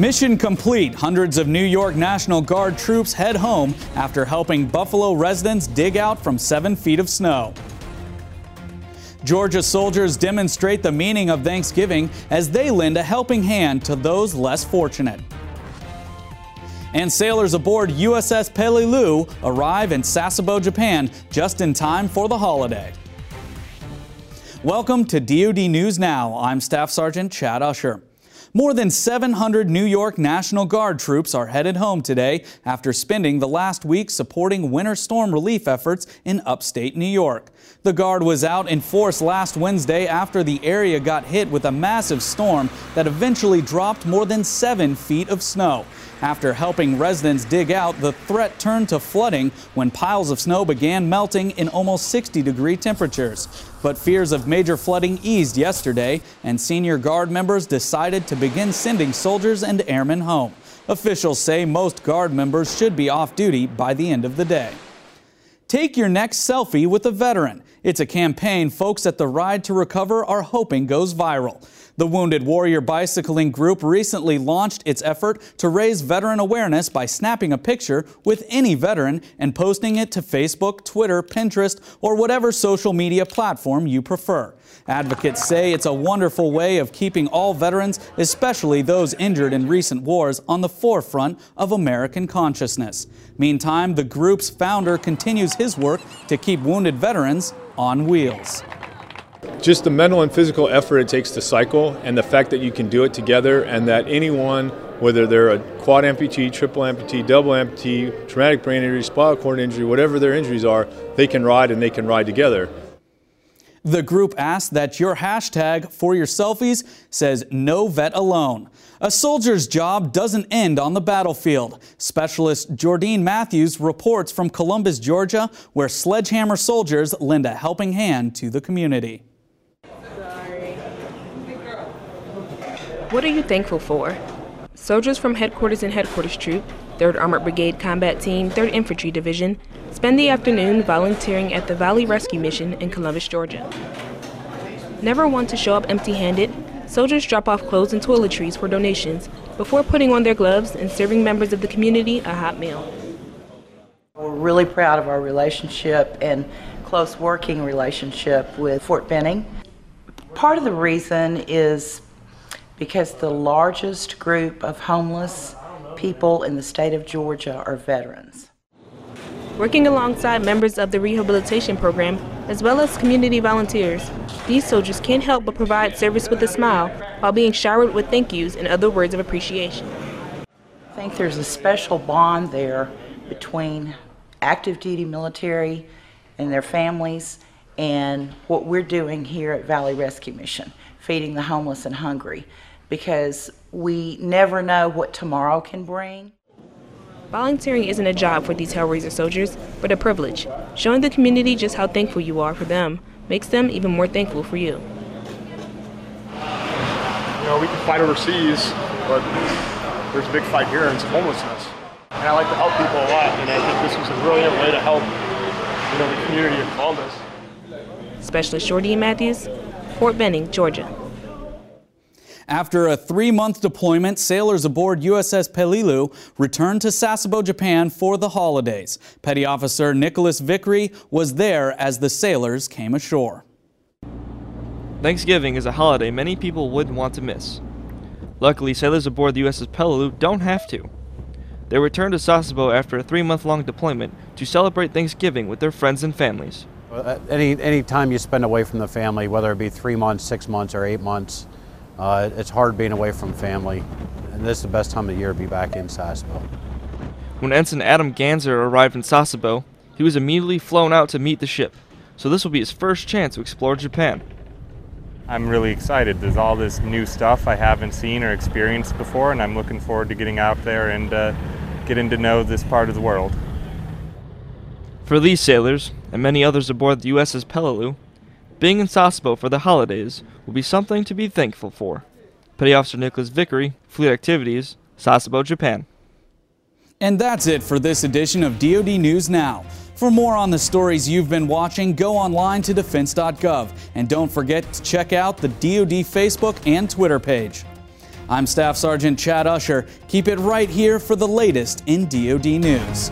Mission complete. Hundreds of New York National Guard troops head home after helping Buffalo residents dig out from seven feet of snow. Georgia soldiers demonstrate the meaning of Thanksgiving as they lend a helping hand to those less fortunate. And sailors aboard USS Peleliu arrive in Sasebo, Japan just in time for the holiday. Welcome to DoD News Now. I'm Staff Sergeant Chad Usher. More than 700 New York National Guard troops are headed home today after spending the last week supporting winter storm relief efforts in upstate New York. The Guard was out in force last Wednesday after the area got hit with a massive storm that eventually dropped more than seven feet of snow. After helping residents dig out, the threat turned to flooding when piles of snow began melting in almost 60 degree temperatures. But fears of major flooding eased yesterday, and senior Guard members decided to begin sending soldiers and airmen home. Officials say most Guard members should be off duty by the end of the day. Take your next selfie with a veteran. It's a campaign folks at the Ride 2 Recover are hoping goes viral. The Wounded Warrior Bicycling Group recently launched its effort to raise veteran awareness by snapping a picture with any veteran and posting it to Facebook, Twitter, Pinterest, or whatever social media platform you prefer. Advocates say it's a wonderful way of keeping all veterans, especially those injured in recent wars, on the forefront of American consciousness. Meantime, the group's founder continues his work to keep wounded veterans on wheels just the mental and physical effort it takes to cycle and the fact that you can do it together and that anyone whether they're a quad amputee triple amputee double amputee traumatic brain injury spinal cord injury whatever their injuries are they can ride and they can ride together the group asked that your hashtag for your selfies says no vet alone. A soldier's job doesn't end on the battlefield. Specialist Jordine Matthews reports from Columbus, Georgia, where sledgehammer soldiers lend a helping hand to the community. What are you thankful for? Soldiers from Headquarters and Headquarters Troop, 3rd Armored Brigade Combat Team, 3rd Infantry Division, spend the afternoon volunteering at the Valley Rescue Mission in Columbus, Georgia. Never one to show up empty handed, soldiers drop off clothes and toiletries for donations before putting on their gloves and serving members of the community a hot meal. We're really proud of our relationship and close working relationship with Fort Benning. Part of the reason is because the largest group of homeless people in the state of Georgia are veterans. Working alongside members of the rehabilitation program, as well as community volunteers, these soldiers can't help but provide service with a smile while being showered with thank yous and other words of appreciation. I think there's a special bond there between active duty military and their families and what we're doing here at Valley Rescue Mission, feeding the homeless and hungry because we never know what tomorrow can bring. Volunteering isn't a job for these Hellraiser soldiers, but a privilege. Showing the community just how thankful you are for them makes them even more thankful for you. You know, we can fight overseas, but there's a big fight here, and it's homelessness. And I like to help people a lot, and I think this was a brilliant way to help, you know, the community of Columbus. Specialist Shorty Matthews, Fort Benning, Georgia. After a three month deployment, sailors aboard USS Peleliu returned to Sasebo, Japan for the holidays. Petty Officer Nicholas Vickery was there as the sailors came ashore. Thanksgiving is a holiday many people wouldn't want to miss. Luckily, sailors aboard the USS Peleliu don't have to. They return to Sasebo after a three month long deployment to celebrate Thanksgiving with their friends and families. Any, any time you spend away from the family, whether it be three months, six months, or eight months, uh, it's hard being away from family, and this is the best time of year to be back in Sasebo. When Ensign Adam Ganzer arrived in Sasebo, he was immediately flown out to meet the ship, so this will be his first chance to explore Japan. I'm really excited. There's all this new stuff I haven't seen or experienced before, and I'm looking forward to getting out there and uh, getting to know this part of the world. For these sailors, and many others aboard the USS Peleliu, being in Sasebo for the holidays will be something to be thankful for. Petty Officer Nicholas Vickery, Fleet Activities, Sasebo, Japan. And that's it for this edition of DoD News Now. For more on the stories you've been watching, go online to defense.gov and don't forget to check out the DoD Facebook and Twitter page. I'm Staff Sergeant Chad Usher. Keep it right here for the latest in DoD news.